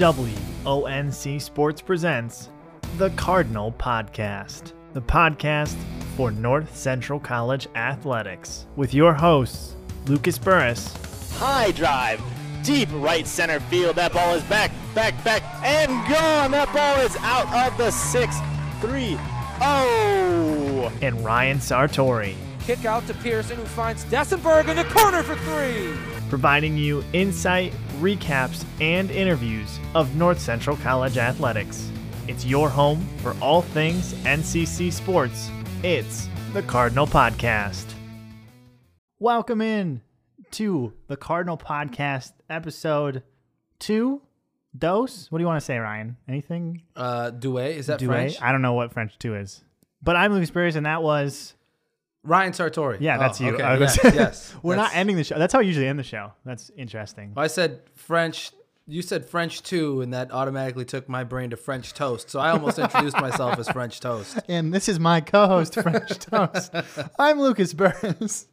WONC Sports presents the Cardinal Podcast, the podcast for North Central College athletics, with your hosts, Lucas Burris, High drive, deep right center field. That ball is back, back, back, and gone. That ball is out of the 6 3 0. and Ryan Sartori, Kick out to Pearson, who finds Dessenberg in the corner for three. providing you insight, recaps, and interviews of North Central College athletics. It's your home for all things NCC sports. It's the Cardinal Podcast. Welcome in to the Cardinal Podcast, episode two. Dose? What do you want to say, Ryan? Anything? Uh, Douay, is that? French? I don't know what French two is. But I'm Lucas Spears, and that was Ryan Sartori. yeah, that's Oh, you. Okay. I was- yes, yes. We're not ending the show. That's how we usually end the show. That's interesting. I said French. You said French too, and that automatically took my brain to French toast. So I almost introduced myself as French toast. And this is my co-host, French Toast. I'm Lucas Burris.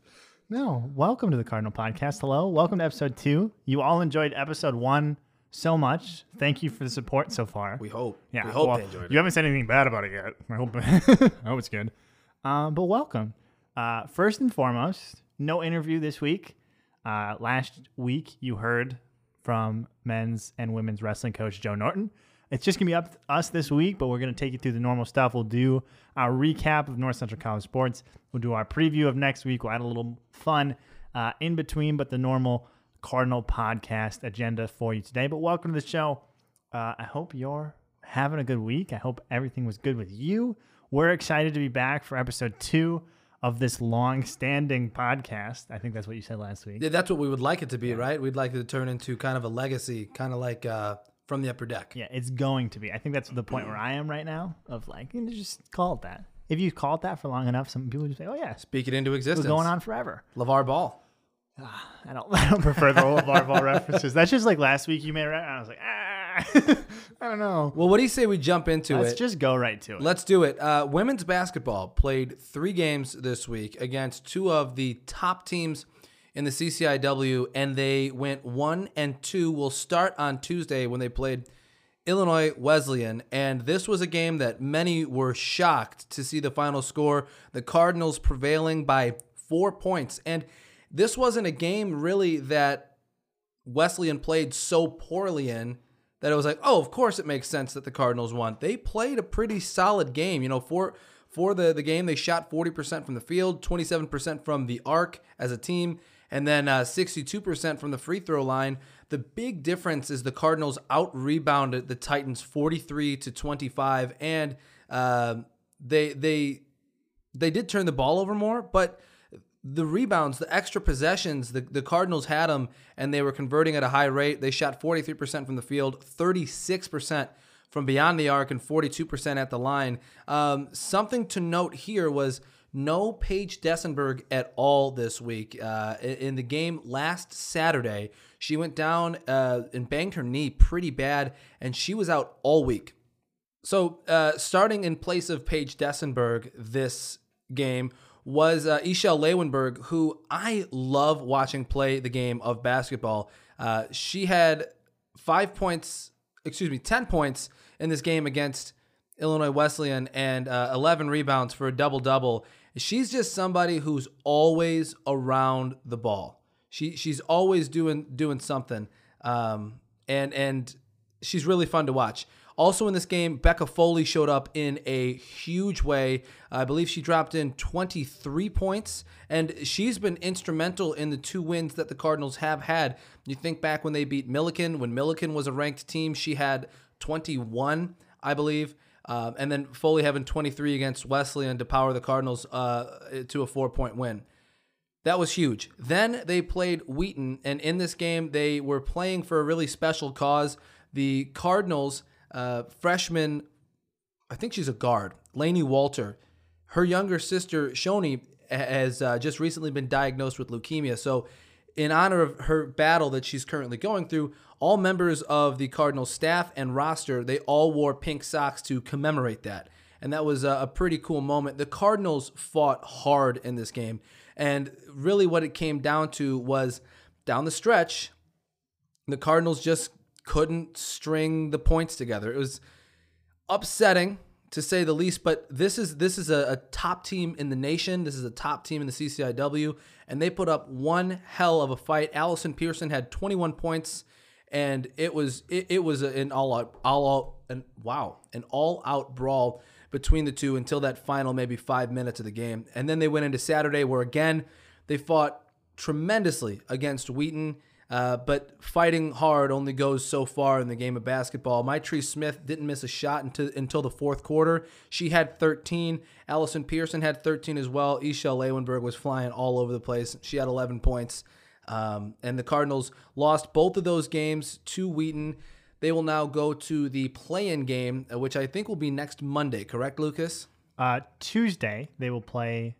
No, welcome to the Cardinal Podcast. Hello, welcome to episode two. You all enjoyed episode one so much. Thank you for the support so far. We hope. yeah, We hope well, You haven't said anything bad about it yet. I hope. I hope it's good. Um, but welcome. Uh, first and foremost, no interview this week. Uh, last week, you heard from men's and women's wrestling coach Joe Norton. It's just gonna be up to us this week, but we're gonna take you through the normal stuff. We'll do our recap of North Central College sports. We'll do our preview of next week. We'll add a little fun uh, in between, but the normal Cardinal podcast agenda for you today. But welcome to the show. Uh, I hope you're having a good week. I hope everything was good with you. We're excited to be back for episode two of this long-standing podcast. I think that's what you said last week. Yeah, that's what we would like it to be, right? We'd like it to turn into kind of a legacy, kind of like uh, from the upper deck. Yeah, it's going to be. I think that's the point where I am right now of like, you know, just call it that. If you call it that for long enough, some people just say, "Oh yeah, Speak it into existence. going on forever." LeVar Ball. I don't, I don't prefer the LeVar Ball references. That's just like last week you made it. I was like, ah, I don't know. Well, what do you say we jump into it? Let's just go right to it. Let's do it. Uh, women's basketball played three games this week against two of the top teams in the CCIW, and they went one and two. Will start on Tuesday when they played Illinois Wesleyan, and this was a game that many were shocked to see the final score. The Cardinals prevailing by four points, and this wasn't a game really that Wesleyan played so poorly in that it was like, oh, of course it makes sense that the Cardinals won. They played a pretty solid game. You know, for for the, the game, they shot 40% from the field, 27% from the arc as a team, and then uh, 62% from the free throw line. The big difference is the Cardinals out rebounded the Titans 43 to 25, and uh, they they they did turn the ball over more, but the rebounds, the extra possessions, the, the Cardinals had them and they were converting at a high rate. They shot 43% from the field, 36% from beyond the arc, and 42% at the line. Um, something to note here was no Paige Dessenberg at all this week. Uh, in the game last Saturday, she went down uh, and banged her knee pretty bad, and she was out all week. So, uh, starting in place of Paige Dessenberg this game was uh, Ishel Lewenberg, who I love watching play the game of basketball. Uh, she had five points, excuse me, 10 points in this game against Illinois Wesleyan and uh, 11 rebounds for a double double. She's just somebody who's always around the ball. She she's always doing doing something, um, and and she's really fun to watch. Also in this game, Becca Foley showed up in a huge way. I believe she dropped in 23 points, and she's been instrumental in the two wins that the Cardinals have had. You think back when they beat Millikin, when Millikin was a ranked team, she had 21, I believe. Um, and then Foley having 23 against Wesleyan to power the Cardinals uh, to a four point win. That was huge. Then they played Wheaton, and in this game, they were playing for a really special cause. The Cardinals, uh, freshman, I think she's a guard, Lainey Walter, her younger sister, Shoni, has uh, just recently been diagnosed with leukemia. So, in honor of her battle that she's currently going through, all members of the Cardinals staff and roster, they all wore pink socks to commemorate that. And that was a, a pretty cool moment. The Cardinals fought hard in this game. And really, what it came down to was down the stretch, the Cardinals just couldn't string the points together. It was upsetting to say the least. But this is this is a, a, top team in the nation. This is a top team in the CCIW, and they put up one hell of a fight. Allison Pearson had 21 points, and it was it, it was an all out all out and wow an all out brawl between the two until that final maybe five minutes of the game, and then they went into Saturday where again they fought tremendously against Wheaton. Uh, but fighting hard only goes so far in the game of basketball. Maitree Smith didn't miss a shot until, until the fourth quarter. She had 13. Allison Pearson had 13 as well. Ishel Lewenberg was flying all over the place. She had 11 points. Um, and the Cardinals lost both of those games to Wheaton. They will now go to the play-in game, uh, which I think will be next Monday. Correct, Lucas? Uh, Tuesday they will play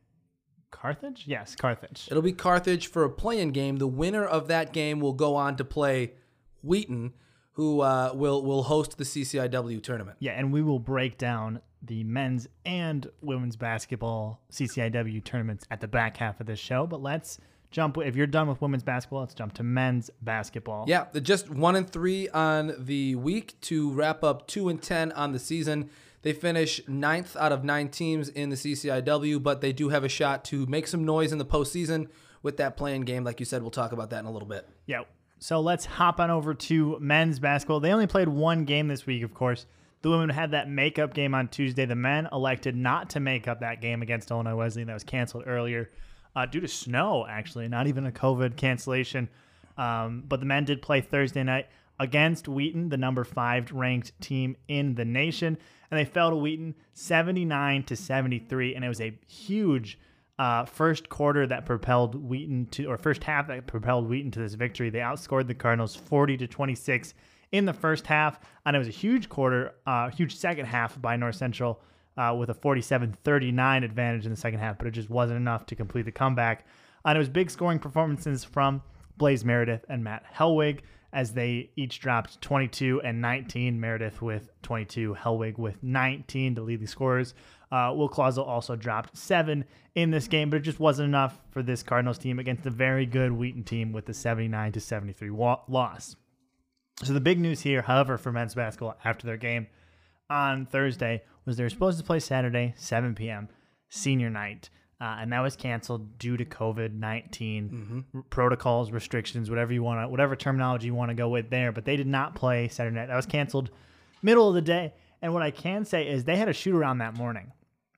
Carthage? Yes, Carthage. It'll be Carthage for a play-in game. The winner of that game will go on to play Wheaton, who uh, will will host the CCIW tournament. Yeah, and we will break down the men's and women's basketball CCIW tournaments at the back half of this show. But let's jump. If you're done with women's basketball, let's jump to men's basketball. Yeah, just one and three on the week to wrap up two and ten on the season. They finish ninth out of nine teams in the CCIW, but they do have a shot to make some noise in the postseason with that play-in game. Like you said, we'll talk about that in a little bit. Yeah. So let's hop on over to men's basketball. They only played one game this week, of course. The women had that makeup game on Tuesday. The men elected not to make up that game against Illinois Wesleyan that was canceled earlier uh, due to snow, actually, not even a COVID cancellation. Um, but the men did play Thursday night against Wheaton, the number five ranked team in the nation and they fell to Wheaton 79 to 73, and it was a huge uh, first quarter that propelled Wheaton to, or first half that propelled Wheaton to this victory. They outscored the Cardinals 40 to 26 in the first half, and it was a huge quarter, uh, huge second half by North Central. Uh, with a 47-39 advantage in the second half, but it just wasn't enough to complete the comeback. And it was big scoring performances from Blaze Meredith and Matt Helwig as they each dropped 22 and 19. Meredith with 22, Helwig with 19 to lead the scorers. Uh, Will Clausel also dropped seven in this game, but it just wasn't enough for this Cardinals team against a very good Wheaton team with the 79 to 73 loss. So the big news here, however, for men's basketball after their game on Thursday was they were supposed to play Saturday, 7 p.m. senior night uh, and that was canceled due to COVID 19 mm-hmm. protocols, restrictions, whatever you want to, whatever terminology you want to go with there. But they did not play Saturday night. That was canceled middle of the day. And what I can say is they had a shoot around that morning,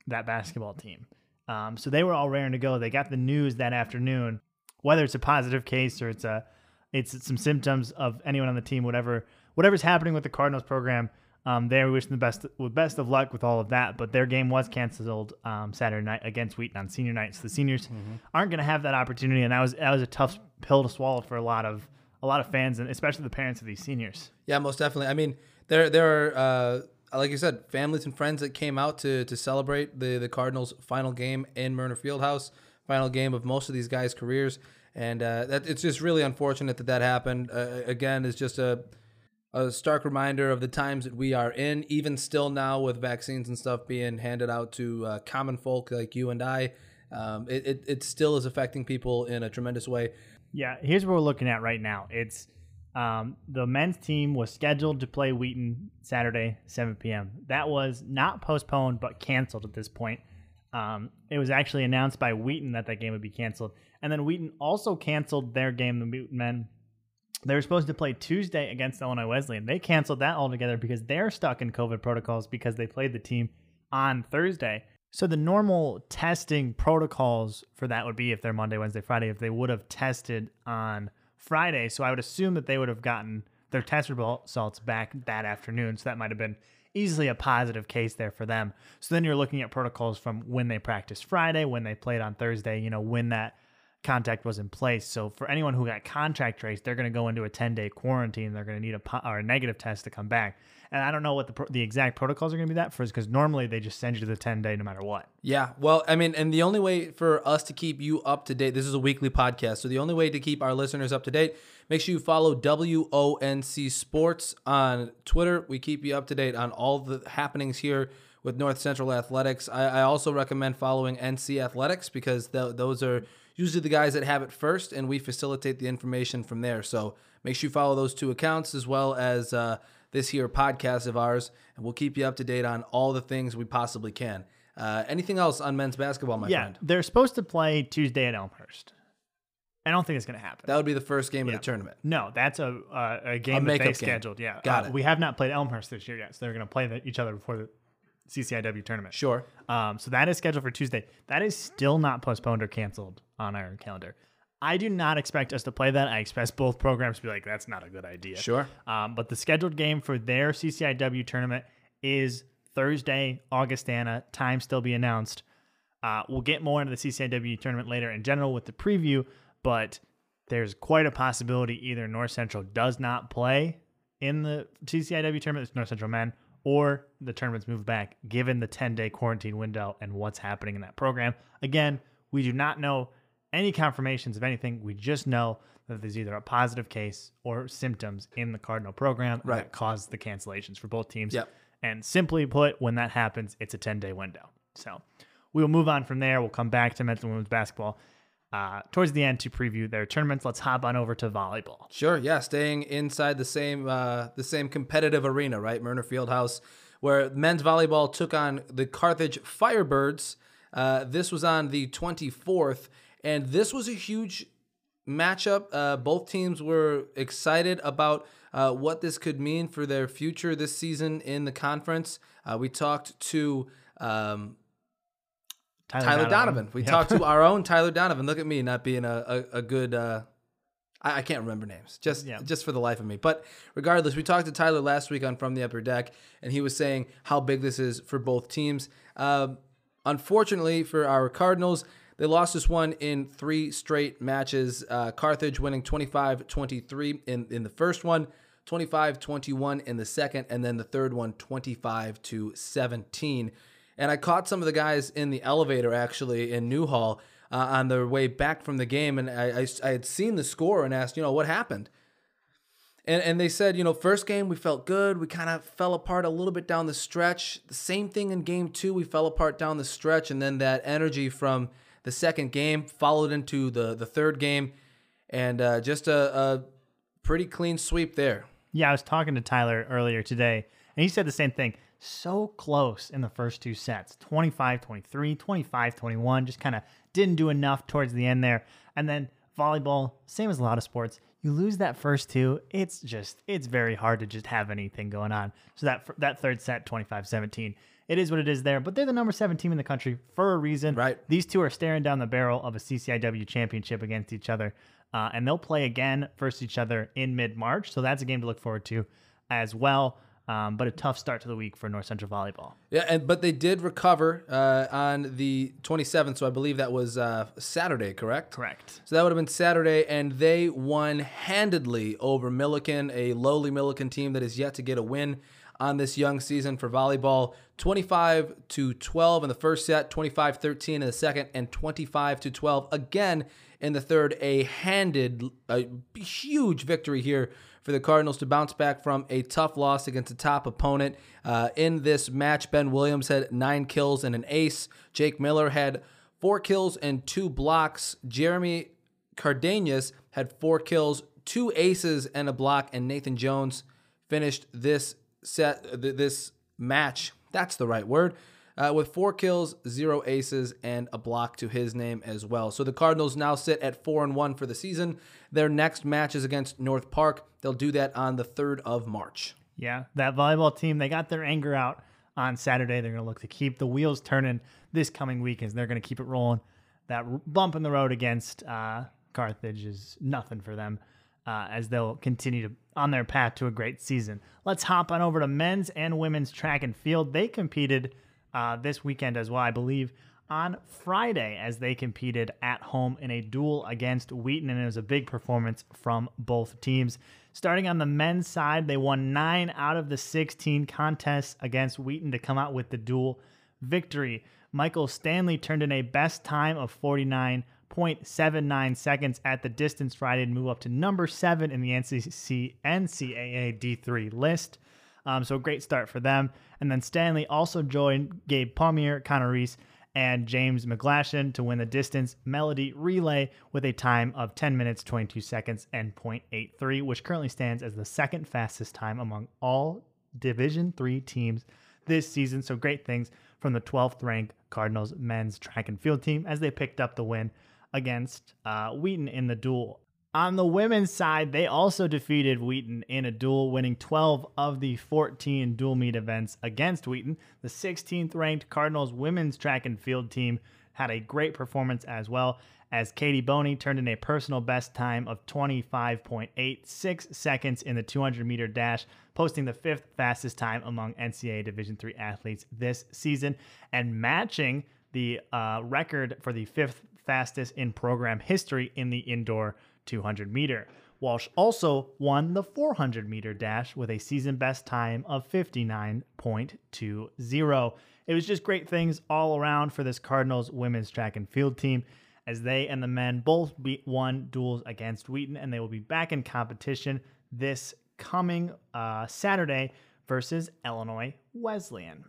that basketball team. Um, so they were all raring to go. They got the news that afternoon, whether it's a positive case or it's a, it's some symptoms of anyone on the team, whatever, whatever's happening with the Cardinals program um, there, we wish them the best, with best of luck with all of that. But their game was canceled um, Saturday night against Wheaton on senior night, so the seniors mm-hmm. aren't going to have that opportunity, and that was that was a tough pill to swallow for a lot of a lot of fans, and especially the parents of these seniors. Yeah, most definitely. I mean, there there are uh, like you said, families and friends that came out to to celebrate the the Cardinals' final game in Merner Fieldhouse, final game of most of these guys' careers, and uh, that it's just really unfortunate that that happened. Uh, again, it's just a a stark reminder of the times that we are in, even still now with vaccines and stuff being handed out to uh, common folk like you and I. Um, it, it, it, still is affecting people in a tremendous way. Yeah, here's what we're looking at right now. It's um, the men's team was scheduled to play Wheaton Saturday, 7 p.m. That was not postponed, but canceled at this point. Um, it was actually announced by Wheaton that that game would be canceled. And then Wheaton also canceled their game, the Mutant men they were supposed to play Tuesday against Illinois Wesleyan. They canceled that altogether because they're stuck in COVID protocols because they played the team on Thursday. So the normal testing protocols for that would be if they're Monday, Wednesday, Friday, if they would have tested on Friday. So I would assume that they would have gotten their test results back that afternoon. So that might have been easily a positive case there for them. So then you're looking at protocols from when they practiced Friday, when they played on Thursday, you know, when that contact was in place. So for anyone who got contact traced, they're going to go into a 10 day quarantine. They're going to need a, or a negative test to come back. And I don't know what the, the exact protocols are going to be that for, because normally they just send you to the 10 day no matter what. Yeah. Well, I mean, and the only way for us to keep you up to date, this is a weekly podcast. So the only way to keep our listeners up to date, make sure you follow WONC Sports on Twitter. We keep you up to date on all the happenings here with North Central Athletics. I, I also recommend following NC Athletics because th- those are usually the guys that have it first, and we facilitate the information from there. So make sure you follow those two accounts as well as uh, this here podcast of ours, and we'll keep you up to date on all the things we possibly can. Uh, anything else on men's basketball, my yeah, friend? they're supposed to play Tuesday at Elmhurst. I don't think it's going to happen. That would be the first game Yeah. of the tournament. No, that's a uh, a game that makeup they game. scheduled. Yeah, Got Uh, it. We have not played Elmhurst this year yet, so they're going to play the, each other before the CCIW tournament. Sure. Um, so that is scheduled for Tuesday. That is still not postponed or canceled on our calendar. I do not expect us to play that. I expect both programs to be like, that's not a good idea. Sure. Um, but the scheduled game for their CCIW tournament is Thursday, Augustana. Time still be announced. Uh, we'll get more into the CCIW tournament later in general with the preview, but there's quite a possibility either North Central does not play in the CCIW tournament, it's North Central men, or the tournament's moved back given the 10 day quarantine window and what's happening in that program. Again, we do not know any confirmations of anything. We just know that there's either a positive case or symptoms in the Cardinal program Right. that caused the cancellations for both teams. Yep. And simply put, when that happens, it's a 10 day window. So we will move on from there. We'll come back to men's and women's basketball uh, towards the end to preview their tournaments. Let's hop on over to volleyball. Sure, yeah, staying inside the same uh, the same competitive arena, right? Merner Fieldhouse, where men's volleyball took on the Carthage Firebirds. Uh, this was on the 24th, and this was a huge matchup. Uh, both teams were excited about uh, what this could mean for their future this season in the conference. Uh, we talked to um, Tyler Donovan. We Yep. talked to our own Tyler Donovan. Look at me not being a, a, a good uh I, I can't remember names. Just Yeah. just for the life of me. But regardless, we talked to Tyler last week on From the Upper Deck, and he was saying how big this is for both teams. Um unfortunately for our Cardinals, they lost this one in three straight matches. Uh, Carthage winning 25 23 in, in the first one, 25 21 in the second, and then the third one 25 to 17. And I caught some of the guys in the elevator actually in Newhall uh, on their way back from the game, and I, I, I had seen the score and asked, you know, what happened? And, and they said, you know, first game we felt good. We kind of fell apart a little bit down the stretch. The same thing in game two. We fell apart down the stretch. And then that energy from the second game followed into the, the third game. And uh, just a, a pretty clean sweep there. Yeah, I was talking to Tyler earlier today, and he said the same thing. So close in the first two sets 25 23, 25 21. Just kind of didn't do enough towards the end there. And then volleyball, same as a lot of sports, you lose that first two. It's just, it's very hard to just have anything going on. So that, that third set, 25 17, it is what it is there. But they're the number seven team in the country for a reason. Right. These two are staring down the barrel of a CCIW championship against each other. Uh, and they'll play again versus each other in mid March. So that's a game to look forward to as well. Um, but a tough start to the week for North Central Volleyball. Yeah, and but they did recover uh, on the 27th, so I believe that was uh, Saturday, correct? Correct. So that would have been Saturday, and they won handedly over Millikin, a lowly Millikin team that is yet to get a win on this young season for volleyball. 25 to 12 in the first set, 25 13 in the second, and 25 to 12 again in the third. A handed, a huge victory here for the Cardinals to bounce back from a tough loss against a top opponent. Uh, in this match, Ben Williams had nine kills and an ace. Jake Miller had four kills and two blocks. Jeremy Cardenas had four kills, two aces, and a block. And Nathan Jones finished this set, th- this match. That's the right word. Uh, with four kills, zero aces, and a block to his name as well. So the Cardinals now sit at four and one for the season. Their next match is against North Park. They'll do that on the third of March. Yeah, that volleyball team, they got their anger out on Saturday. They're going to look to keep the wheels turning this coming week as they're going to keep it rolling. That bump in the road against uh, Carthage is nothing for them uh, as they'll continue to on their path to a great season. Let's hop on over to men's and women's track and field. They competed uh, this weekend as well, I believe, on Friday as they competed at home in a duel against Wheaton, and it was a big performance from both teams. Starting on the men's side, they won nine out of the 16 contests against Wheaton to come out with the duel victory. Michael Stanley turned in a best time of 49.79 seconds at the distance Friday and move up to number seven in the NCC, NCAA D3 list. Um, so a great start for them. And then Stanley also joined Gabe Palmier, Connor Reese, and James McGlashan to win the distance medley relay with a time of 10 minutes 22 seconds and 0.83, which currently stands as the second fastest time among all Division 3 teams this season. So great things from the 12th ranked Cardinals men's track and field team as they picked up the win against uh, Wheaton in the duel. On the women's side, they also defeated Wheaton in a duel, winning 12 of the 14 dual meet events against Wheaton. The 16th ranked Cardinals women's track and field team had a great performance as well, as Katie Boney turned in a personal best time of 25.86 seconds in the 200 meter dash, posting the fifth fastest time among NCAA Division III athletes this season, and matching the uh, record for the fifth fastest in program history in the indoor 200 meter. Walsh also won the 400 meter dash with a season best time of 59.20. It was just great things all around for this Cardinals women's track and field team as they and the men both won duels against Wheaton and they will be back in competition this coming uh, Saturday versus Illinois Wesleyan.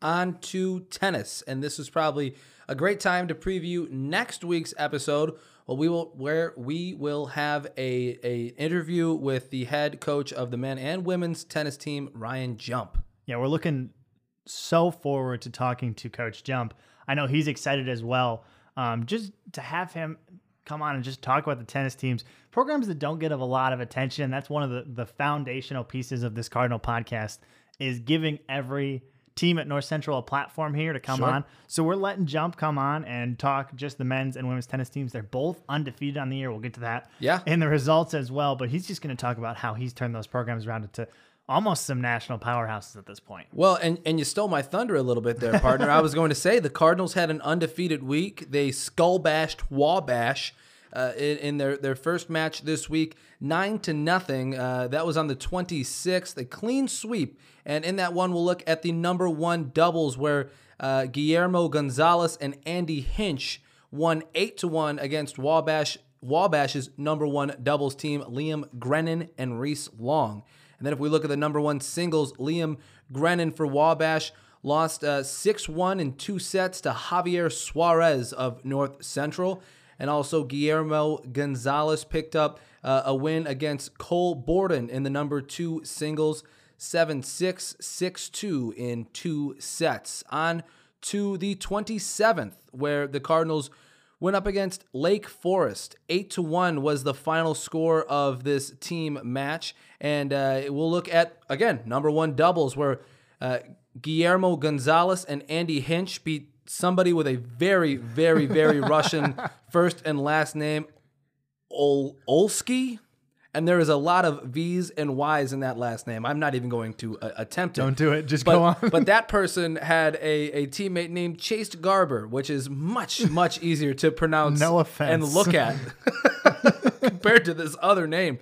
On to tennis, and this is probably a great time to preview next week's episode well, we will where we will have a a interview with the head coach of the men and women's tennis team, Ryan Jump. Yeah, we're looking so forward to talking to Coach Jump. I know he's excited as well. Um, just to have him come on and just talk about the tennis teams, programs that don't get a lot of attention. That's one of the the foundational pieces of this Cardinal podcast is giving every team at North Central a platform here to come sure. on. So we're letting Jump come on and talk just the men's and women's tennis teams. They're both undefeated on the year. We'll get to that. Yeah. And the results as well. But he's just going to talk about how he's turned those programs around into almost some national powerhouses at this point. Well, and, and you stole my thunder a little bit there, partner. I was going to say the Cardinals had an undefeated week. They skull bashed Wabash uh, in, in, their, their first match this week, nine to nothing. Uh, that was on the 26th, a clean sweep. And in that one, we'll look at the number one doubles where uh, Guillermo Gonzalez and Andy Hinch won eight to one against Wabash. Wabash's number one doubles team, Liam Grennan and Reese Long. And then if we look at the number one singles, Liam Grennan for Wabash lost uh, 6 1 in two sets to Javier Suarez of North Central. And also, Guillermo Gonzalez picked up uh, a win against Cole Borden in the number two singles, 7 6, 6 2 in two sets. On to the 27th, where the Cardinals went up against Lake Forest. 8 to 1 was the final score of this team match. And uh, we'll look at, again, number one doubles, where uh, Guillermo Gonzalez and Andy Hinch beat somebody with a very, very, very Russian first and last name, Ol- Olsky. And there is a lot of V's and Y's in that last name. I'm not even going to uh, attempt it. Don't do it. Just but, go on. but that person had a, a teammate named Chase Garber, which is much, much easier to pronounce no offense. and look at compared to this other name.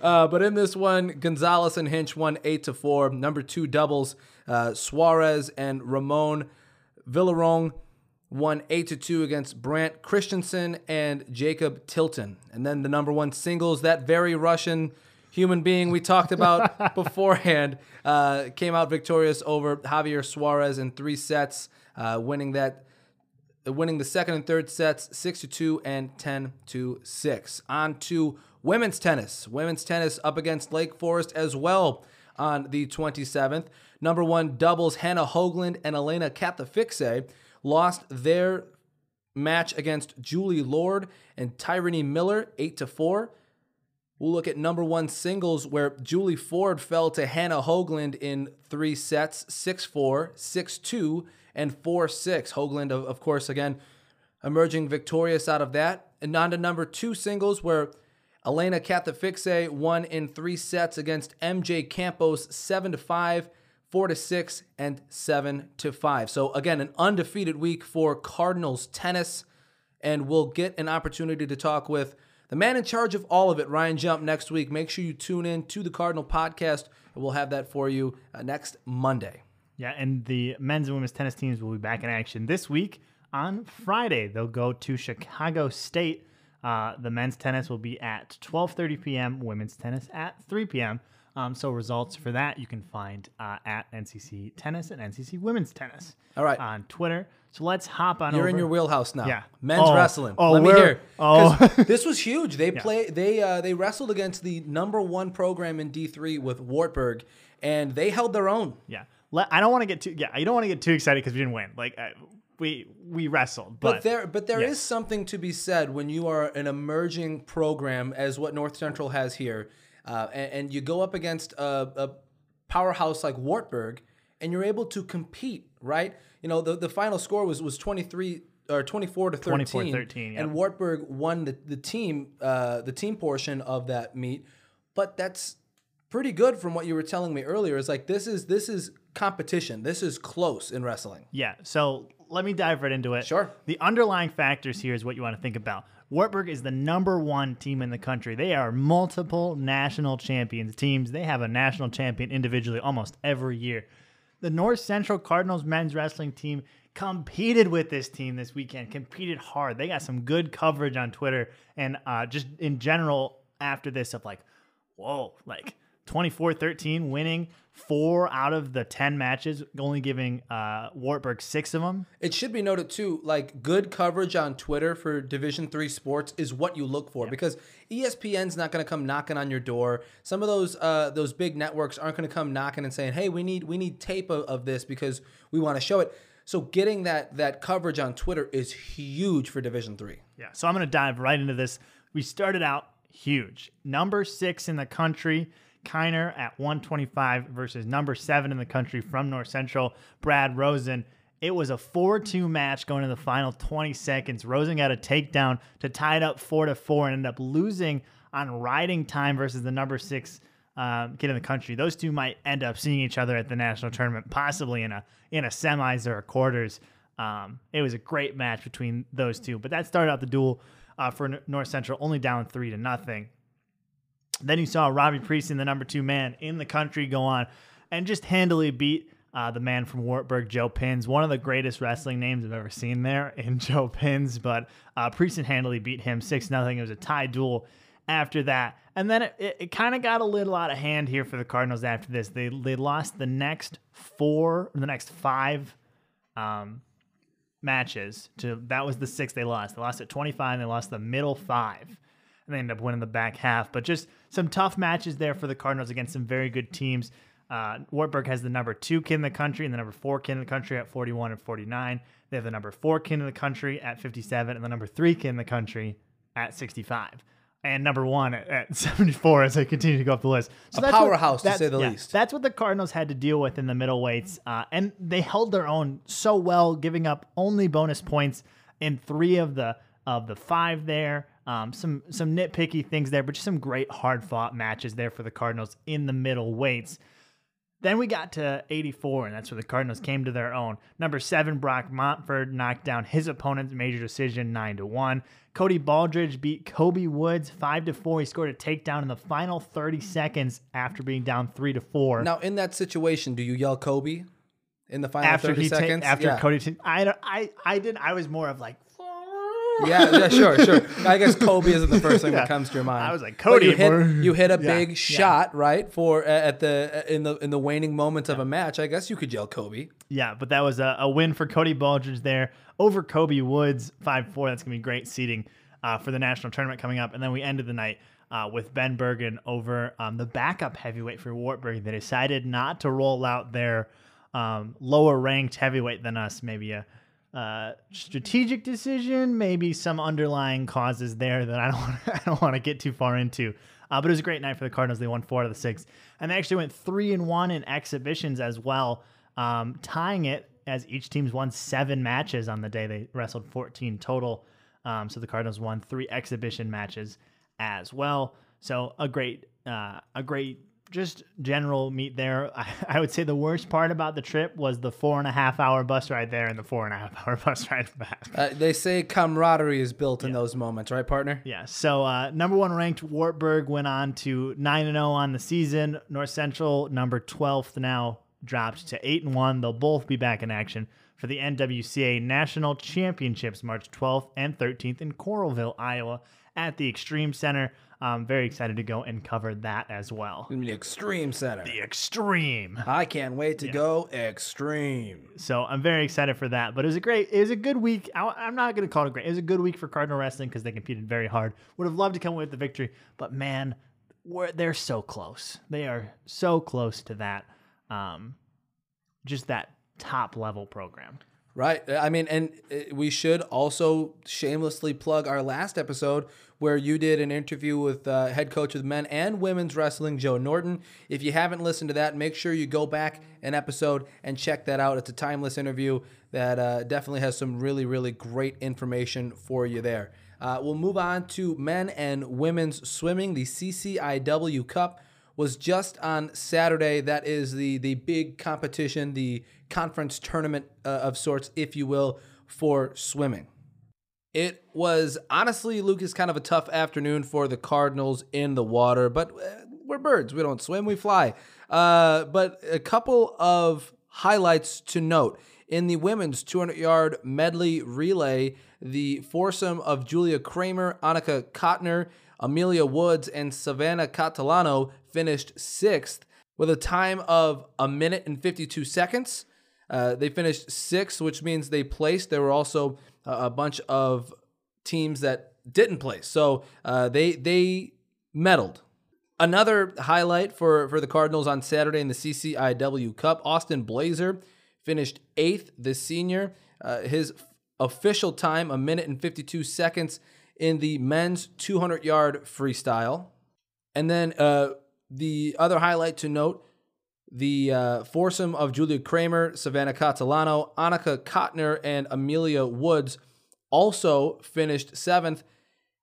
Uh, but in this one, Gonzalez and Hinch won 8 to 4. Number two doubles, uh, Suarez and Ramon Villarong won 8 to 2 against Brant Christensen and Jacob Tilton. And then the number one singles, that very Russian human being we talked about beforehand, uh, came out victorious over Javier Suarez in three sets, uh, winning that. Winning the second and third sets 6 to 2 and 10 to 6. On to women's tennis. Women's tennis up against Lake Forest as well on the 27th. Number one doubles Hannah Hoagland and Elena Catafixe lost their match against Julie Lord and Tyrone Miller, 8 to 4. We'll look at number one singles where Julie Ford fell to Hannah Hoagland in three sets 6 4, 6 2, and 4 6. Hoagland, of, of course, again, emerging victorious out of that. And on to number two singles where Elena Catafixe won in three sets against MJ Campos 7 to 5 four to six, and seven to five. So again, an undefeated week for Cardinals tennis, and we'll get an opportunity to talk with the man in charge of all of it, Ryan Jump, next week. Make sure you tune in to the Cardinal podcast, and we'll have that for you uh, next Monday. Yeah, and the men's and women's tennis teams will be back in action this week on Friday. They'll go to Chicago State. Uh, the men's tennis will be at 12:30 p.m. Women's tennis at 3 p.m. Um, so results for that you can find uh, at NCC Tennis and NCC Women's Tennis. All right. On Twitter. So let's hop on You're over. in your wheelhouse now. Yeah. Men's Oh, wrestling. oh, Let me hear. oh. this was huge. They play. They uh, they wrestled against the number one program in D three with Wartburg, and they held their own. Yeah. Let, I don't want to get too. Yeah, you don't want to get too excited because we didn't win. Like uh, we we wrestled, but, But there, but there is something to be said when you are an emerging program, as what North Central has here, uh, and, and you go up against a, a powerhouse like Wartburg, and you're able to compete, right? You know, the, the final score was was 23 or 24 to 13, 24-13, yep. and Wartburg won the the team uh, the team portion of that meet, but that's pretty good from what you were telling me earlier. Is like this is this is competition. This is close in wrestling. Yeah. So let me dive right into it. Sure. The underlying factors here is what you want to think about. Wartburg is the number one team in the country. They are multiple national champions teams. They have a national champion individually almost every year. The North Central Cardinals men's wrestling team competed with this team this weekend, competed hard. They got some good coverage on Twitter and uh, just in general after this of like, whoa, like 24 13 winning four out of the 10 matches, only giving uh, Wartburg six of them. It should be noted too, like good coverage on Twitter for Division Three sports is what you look for because E ESPN's not going to come knocking on your door. Some of those uh, those big networks aren't going to come knocking and saying, "Hey, we need we need tape of, of this because we want to show it." So getting that that coverage on Twitter is huge for Division Three. Yeah. So I'm going to dive right into this. We started out huge. Number six in the country, Kiner at 125 versus number seven in the country from North Central, Brad Rosen. It was a 4 2 match going to the final 20 seconds. Rosen got a takedown to tie it up 4 to 4 and ended up losing on riding time versus the number six um, kid in the country. Those two might end up seeing each other at the national tournament, possibly in a in a semis or a quarters. Um, it was a great match between those two, but that started out the duel uh, for North Central, only down three to nothing. Then you saw Robbie Prieston, the number two man in the country, go on and just handily beat uh, the man from Wartburg, Joe Pins, one of the greatest wrestling names I've ever seen there in Joe Pins. But uh, Prieston handily beat him six nothing. It was a tie duel after that, and then it, it, it kind of got a little out of hand here for the Cardinals after this. They they lost the next four, the next five um, matches to that was the six they lost. They lost at 25 and they lost the middle five. And they ended up winning the back half. But just some tough matches there for the Cardinals against some very good teams. Uh, Wartburg has the number two kid in the country and the number four kid in the country at 41 and 49. They have the number four kid in the country at 57 and the number three kid in the country at 65. And number one at, at 74 as I continue to go up the list. So A that's what- powerhouse, to say the yeah, least. That's what the Cardinals had to deal with in the middleweights, uh, and they held their own so well, giving up only bonus points in three of the of the five there. Um, some some nitpicky things there, but just some great hard fought matches there for the Cardinals in the middle weights. Then we got to 84, and that's where the Cardinals came to their own. Number seven, Brock Montford knocked down his opponent's major decision, nine to one. Cody Baldridge beat Kobe Woods five to four. He scored a takedown in the final 30 seconds after being down three to four. Now, in that situation, do you yell Kobe in the final after 30 he ta- after Yeah. Cody, ta- I I I didn't. I was more of like. Yeah, yeah, sure, sure. I guess Kobe isn't the first thing Yeah. that comes to your mind. I was like, Cody, you hit, you hit a Yeah, big shot, right? For uh, at the in the in the waning moments of a match. I guess you could yell Kobe. Yeah, but that was a, a win for Cody Baldridge there over Kobe Woods, 5 4. That's going to be great seating uh, for the national tournament coming up. And then we ended the night uh, with Ben Bergen over um, the backup heavyweight for Wartburg. They decided not to roll out their um, lower ranked heavyweight than us. Maybe a uh, strategic decision, maybe some underlying causes there that I don't wanna, I don't want to get too far into. Uh, but it was a great night for the Cardinals. They won four out of the six, and they actually went three and one in exhibitions as well, um, tying it as each team's won seven matches on the day. They wrestled 14 total. Um, so the Cardinals won three exhibition matches as well. So a great, uh, a great, just general meet there. I, I would say the worst part about the trip was the four and a half hour bus ride there and the four and a half hour bus ride back. Uh, they say camaraderie is built in those moments, right, partner? Yeah. So uh, number one ranked Wartburg went on to nine and zero on the season. North Central number twelfth now dropped to eight and one. They'll both be back in action for the NWCA National Championships March twelfth and thirteenth in Coralville, Iowa, at the Extreme Center. I'm very excited to go and cover that as well. The extreme center. The extreme. I can't wait to go extreme. So I'm very excited for that. But it was a great, it was a good week. I, am not going to call it great. It was a good week for Cardinal Wrestling because they competed very hard. Would have loved to come away with the victory, but man, we're, they're so close. They are so close to that, um, just that top level program. Right. I mean, and uh, we should also shamelessly plug our last episode where you did an interview with uh, head coach of men and women's wrestling, Joe Norton. If you haven't listened to that, make sure you go back an episode and check that out. It's a timeless interview that uh, definitely has some really, really great information for you there. Uh, we'll move on to men and women's swimming, the CCIW Cup was just on Saturday. That is the the big competition, the conference tournament uh, of sorts, if you will, for swimming. It was honestly, Lucas, kind of a tough afternoon for the Cardinals in the water, but uh, we're birds. We don't swim, we fly. Uh, but a couple of highlights to note. In the women's 200 yard medley relay, the foursome of Julia Kramer, Annika Kottner, Amelia Woods, and Savannah Catalano finished sixth with a time of a minute and 52 seconds. Uh, they finished sixth, which means they placed. There were also a bunch of teams that didn't place, so uh, they they medaled. Another highlight for for the Cardinals on Saturday in the CCIW Cup: Austin Blazer finished eighth. The senior, uh, his official time a minute and 52 seconds in the men's 200 yard freestyle. And then uh, the other highlight to note the uh, foursome of Julia Kramer, Savannah Catalano, Annika Kottner, and Amelia Woods also finished seventh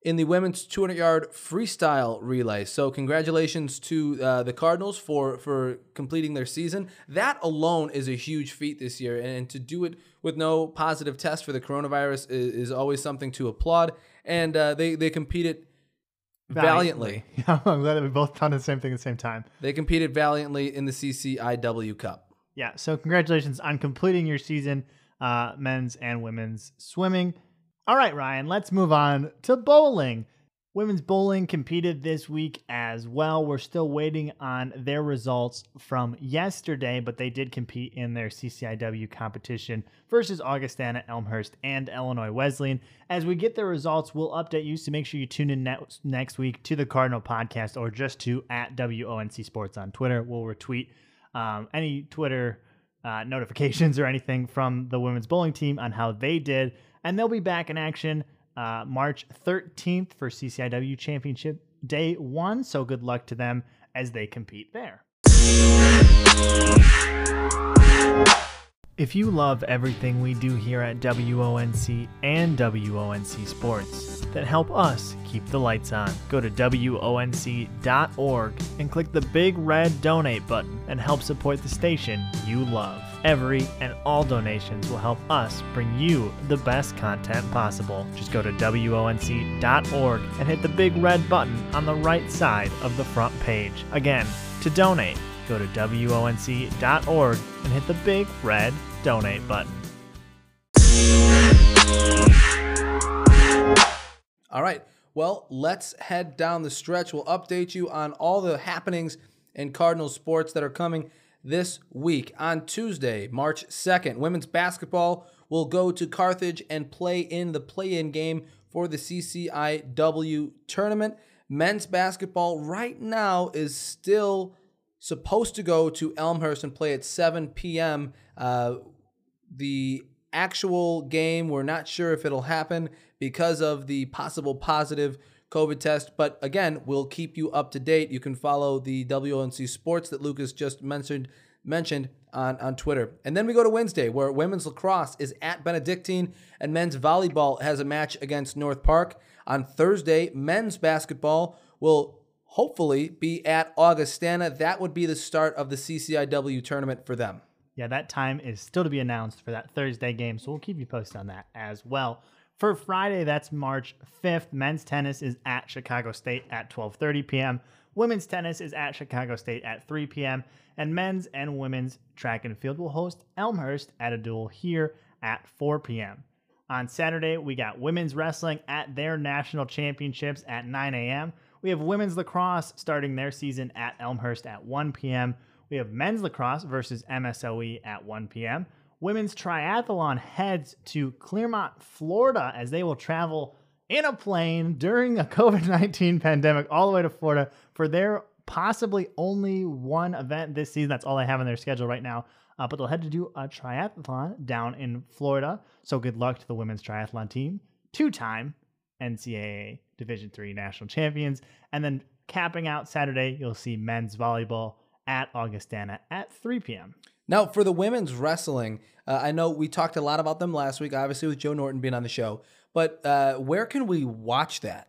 in the women's 200 yard freestyle relay. So, congratulations to uh, the Cardinals for, for completing their season. That alone is a huge feat this year. And to do it with no positive test for the coronavirus is, is always something to applaud. And uh, they, they competed valiantly. Yeah, I'm glad that we both done the same thing at the same time. They competed valiantly in the CCIW Cup. Yeah, so congratulations on completing your season, uh, men's and women's swimming. All right, Ryan, let's move on to bowling. Women's bowling competed this week as well. We're still waiting on their results from yesterday, but they did compete in their CCIW competition versus Augustana, Elmhurst, and Illinois Wesleyan. As we get the results, we'll update you. So make sure you tune in next, next week to the Cardinal podcast or just to at WONC Sports on Twitter. We'll retweet um, any Twitter uh, notifications or anything from the women's bowling team on how they did. And they'll be back in action uh, March 13th for CCIW Championship Day 1. So good luck to them as they compete there. If you love everything we do here at WONC and WONC Sports that help us keep the lights on, go to WONC.org and click the big red donate button and help support the station you love. Every and all donations will help us bring you the best content possible. Just go to WONC.org and hit the big red button on the right side of the front page. Again, to donate, go to WONC.org and hit the big red donate button. All right. Well, let's head down the stretch. We'll update you on all the happenings in Cardinal sports that are coming this week. On Tuesday, March 2nd, women's basketball will go to Carthage and play in the play in game for the CCIW tournament. Men's basketball right now is still supposed to go to Elmhurst and play at 7 p.m. Uh, the actual game, we're not sure if it'll happen because of the possible positive COVID test. But again, we'll keep you up to date. You can follow the WNC Sports that Lucas just mentioned mentioned on, on Twitter. And then we go to Wednesday, where women's lacrosse is at Benedictine and men's volleyball has a match against North Park. On Thursday, men's basketball will hopefully be at Augustana. That would be the start of the CCIW tournament for them. Yeah, that time is still to be announced for that Thursday game, so we'll keep you posted on that as well. For Friday, that's March 5th. Men's tennis is at Chicago State at 12:30 p.m. Women's tennis is at Chicago State at 3 p.m. And men's and women's track and field will host Elmhurst at a duel here at 4 p.m. On Saturday, we got women's wrestling at their national championships at 9 a.m. We have women's lacrosse starting their season at Elmhurst at 1 p.m. We have men's lacrosse versus MSOE at 1 p.m. Women's triathlon heads to Clermont, Florida, as they will travel in a plane during a COVID 19 pandemic all the way to Florida for their possibly only one event this season. That's all they have on their schedule right now. Uh, but they'll head to do a triathlon down in Florida. So good luck to the women's triathlon team, two time NCAA Division three national champions. And then capping out Saturday, you'll see men's volleyball at Augustana at 3 p.m. Now, for the women's wrestling, uh, I know we talked a lot about them last week, obviously with Joe Norton being on the show. But uh, where can we watch that?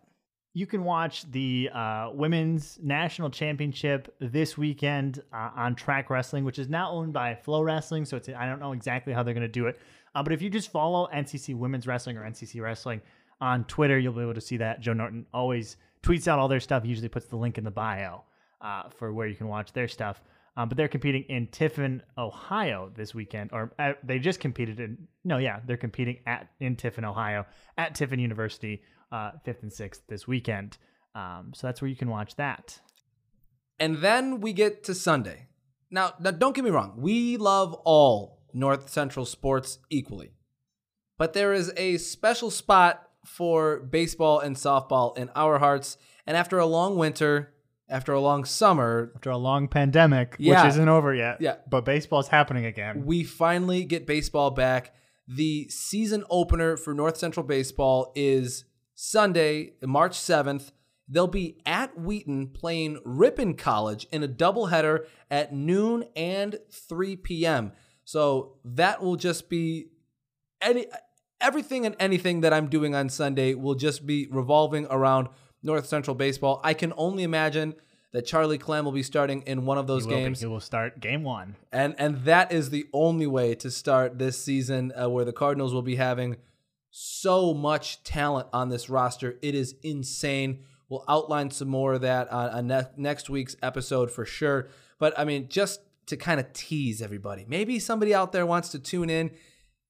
You can watch the uh, women's national championship this weekend uh, on Track Wrestling, which is now owned by Flow Wrestling. So it's I don't know exactly how they're going to do it, uh, but if you just follow NCC Women's Wrestling or NCC Wrestling on Twitter, you'll be able to see that. Joe Norton always tweets out all their stuff. Usually puts the link in the bio uh, for where you can watch their stuff. Um, but they're competing in Tiffin, Ohio this weekend, or uh, they just competed in. No, yeah, they're competing at in Tiffin, Ohio, at Tiffin University, uh, fifth and sixth this weekend. Um, so that's where you can watch that. And then we get to Sunday. Now, now, don't get me wrong, we love all North Central sports equally, but there is a special spot for baseball and softball in our hearts. And after a long winter, after a long summer, After a long pandemic, Yeah. which isn't over yet, Yeah. but baseball's happening again. we finally get baseball back. The season opener for North Central Baseball is Sunday, March 7th. They'll be at Wheaton playing Ripon College in a doubleheader at noon and 3 p.m. So that will just be any everything and anything that I'm doing on Sunday will just be revolving around North Central Baseball. I can only imagine that Charlie Clem will be starting in one of those He will be- games He will start game one. and and that is the only way to start this season uh, where the Cardinals will be having so much talent on this roster. It is insane. We'll outline some more of that on, on ne- next week's episode for sure. But I mean, just to kind of tease everybody, maybe somebody out there wants to tune in.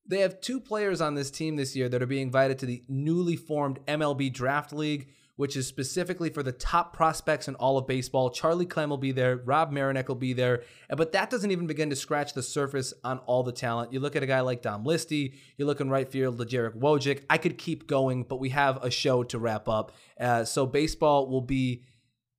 They have two players on this team this year that are being invited to the newly formed MLB Draft League, which is specifically for the top prospects in all of baseball. Charlie Clem will be there, Rob Marinek will be there, but that doesn't even begin to scratch the surface on all the talent. You look at a guy like Dom Listy, you look in right field to Jarek Wojcik. I could keep going, but we have a show to wrap up. Uh, so baseball will be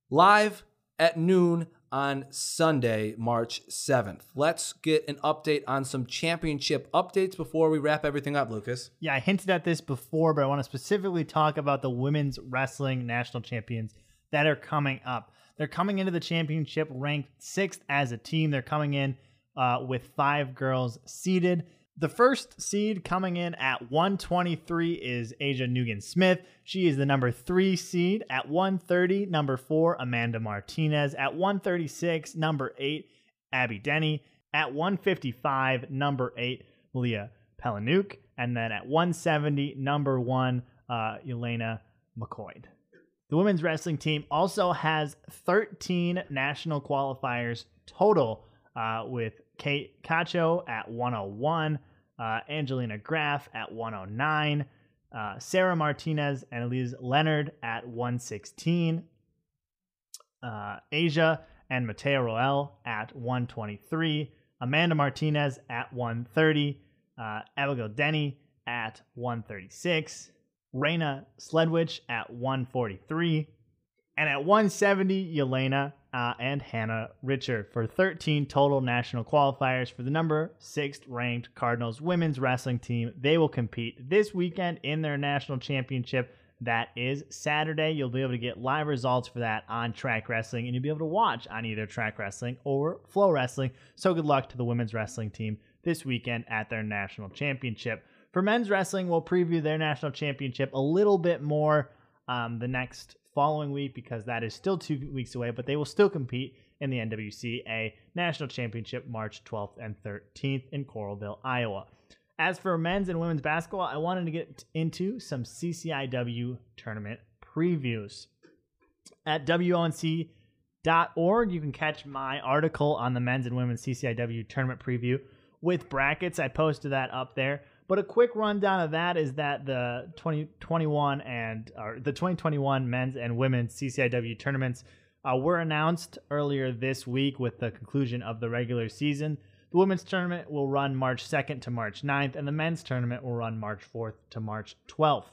live at noon on Sunday, March 7th. Let's get an update on some championship updates before we wrap everything up, Lucas. Yeah, I hinted at this before, but I want to specifically talk about the women's wrestling national champions that are coming up. They're coming into the championship ranked sixth as a team. They're coming in uh, with five girls seeded. The first seed coming in at 123 is Asia Nugent Smith. She is the number three seed. At 130, number four, Amanda Martinez. At 136, number eight, Abby Denny. At 155, number eight, Leah Pelanuk. And then at 170, number one, uh, Elena McCoy. The women's wrestling team also has 13 national qualifiers total, uh, with Kate Cacho at 101, uh, Angelina Graff at 109, uh, Sarah Martinez and Elise Leonard at 116, uh, Asia and Mateo Roel at 123, Amanda Martinez at 130, uh, Abigail Denny at 136, Raina Sledwich at 143, and at 170, Yelena uh, and Hannah Richard for 13 total national qualifiers for the number sixth ranked Cardinals women's wrestling team. They will compete this weekend in their national championship. That is Saturday. You'll be able to get live results for that on Track Wrestling, and you'll be able to watch on either Track Wrestling or Flow Wrestling. So good luck to the women's wrestling team this weekend at their national championship. For men's wrestling, we'll preview their national championship a little bit more um, the next following week because that is still two weeks away, but they will still compete in the NWCA National Championship March 12th and 13th in Coralville, Iowa. As for men's and women's basketball, I wanted to get into some CCIW tournament previews. At WONC.org, you can catch my article on the men's and women's CCIW tournament preview with brackets. I posted that up there. But a quick rundown of that is that the 2021 and or the 2021 men's and women's CCIW tournaments uh, were announced earlier this week with the conclusion of the regular season. The women's tournament will run March 2nd to March 9th, and the men's tournament will run March 4th to March 12th.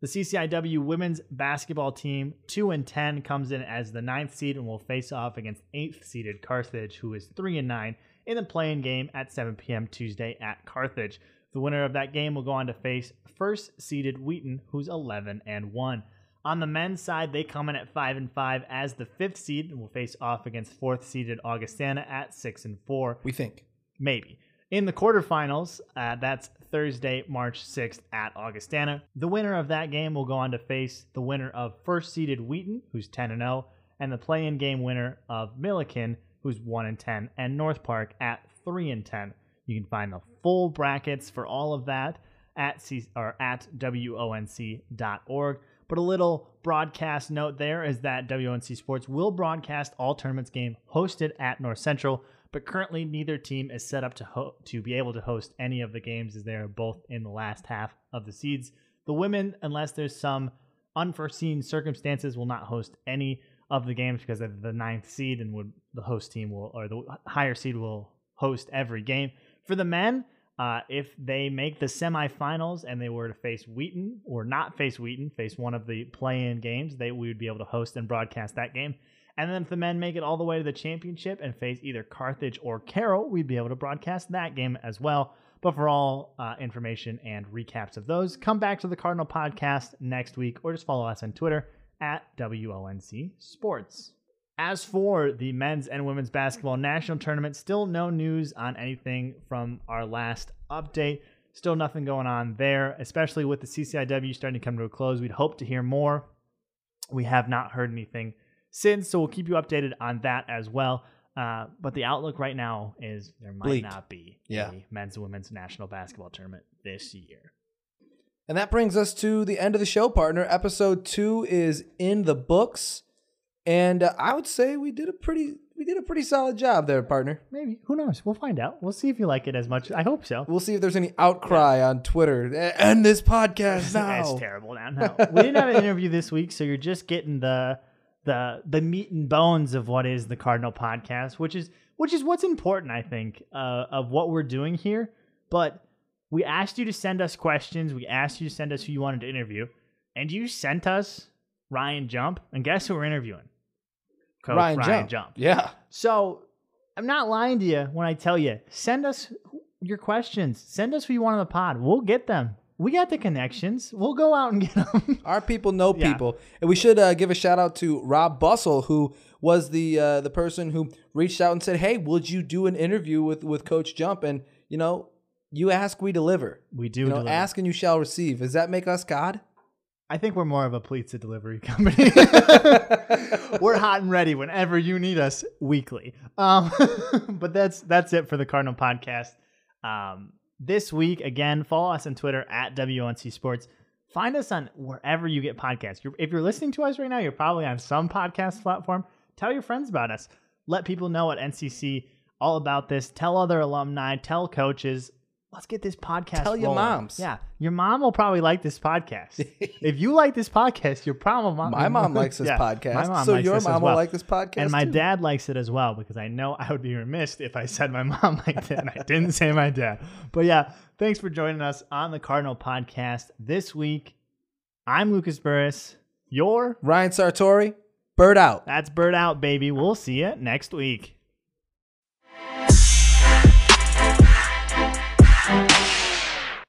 The CCIW women's basketball team, 2 and 10, comes in as the ninth seed and will face off against 8th seeded Carthage, who is 3 and 9, in the play-in game at 7 p.m. Tuesday at Carthage. The winner of that game will go on to face first seeded Wheaton, who's 11 and 1. On the men's side, they come in at 5 and 5 as the fifth seed and will face off against fourth seeded Augustana at 6 and 4. We think. Maybe. In the quarterfinals, uh, that's Thursday, March 6th at Augustana. The winner of that game will go on to face the winner of first seeded Wheaton, who's 10 and 0, and the play in game winner of Millikin, who's 1 and 10, and North Park at 3 and 10. You can find the full brackets for all of that at C- or at wonc.org. But a little broadcast note there is that WNC Sports will broadcast all tournaments game hosted at North Central, but currently neither team is set up to ho- to be able to host any of the games as they are both in the last half of the seeds. The women, unless there's some unforeseen circumstances, will not host any of the games because of the ninth seed, and would the host team will or the higher seed will host every game. For the men, uh, if they make the semifinals and they were to face Wheaton or not face Wheaton, face one of the play-in games, they we would be able to host and broadcast that game. And then if the men make it all the way to the championship and face either Carthage or Carroll, we'd be able to broadcast that game as well. But for all uh, information and recaps of those, come back to the Cardinal podcast next week or just follow us on Twitter at WONC Sports. As for the men's and women's basketball national tournament, still no news on anything from our last update. Still nothing going on there, especially with the CCIW starting to come to a close. We'd hope to hear more. We have not heard anything since, so we'll keep you updated on that as well. Uh, but the outlook right now is there might Bleak. not be Yeah. a men's and women's national basketball tournament this year. And that brings us to the end of the show, partner. Episode two is in the books, and uh, I would say we did a pretty we did a pretty solid job there, partner. Maybe. Who knows? We'll find out. We'll see if you like it as much. I hope so. We'll see if there's any outcry on Twitter. Eh, End this podcast now. That's terrible. Now, no, we didn't have an interview this week, so you're just getting the the the meat and bones of what is the Cardinal podcast, which is which is what's important, I think, uh, of what we're doing here. But we asked you to send us questions. We asked you to send us who you wanted to interview, and you sent us Ryan Jump. And guess who we're interviewing? Coach Ryan, Jump. Yeah. So I'm not lying to you when I tell you, send us your questions. Send us who you want on the pod. We'll get them. We got the connections. We'll go out and get them. Our people know Yeah. people, and we should uh, give a shout out to Rob Bustle, who was the uh, the person who reached out and said, "Hey, would you do an interview with with Coach Jump?" And you know, you ask, we deliver. we do. You know, deliver. ask and you shall receive. Does that make us God? I think we're more of a pizza delivery company. we're hot and ready whenever you need us weekly. Um, but that's that's it for the Cardinal podcast. Um, this week again, follow us on Twitter at WNC Sports. Find us on wherever you get podcasts. You're, if you're listening to us right now, you're probably on some podcast platform. Tell your friends about us. Let people know at NCC all about this. Tell other alumni. Tell coaches. Let's get this podcast. Tell your rolling. moms. Yeah, your mom will probably like this podcast. if you like this podcast, your probably mom. My mom likes this Yeah, podcast, My mom so likes your this as mom will like this podcast and my too. dad likes it as well because I know I would be remiss if I said my mom liked it and I didn't say my dad. But yeah, thanks for joining us on the Cardinal podcast this week. I'm Lucas Burris. You're Ryan Sartori, bird out. that's Bird Out, baby. We'll see you next week.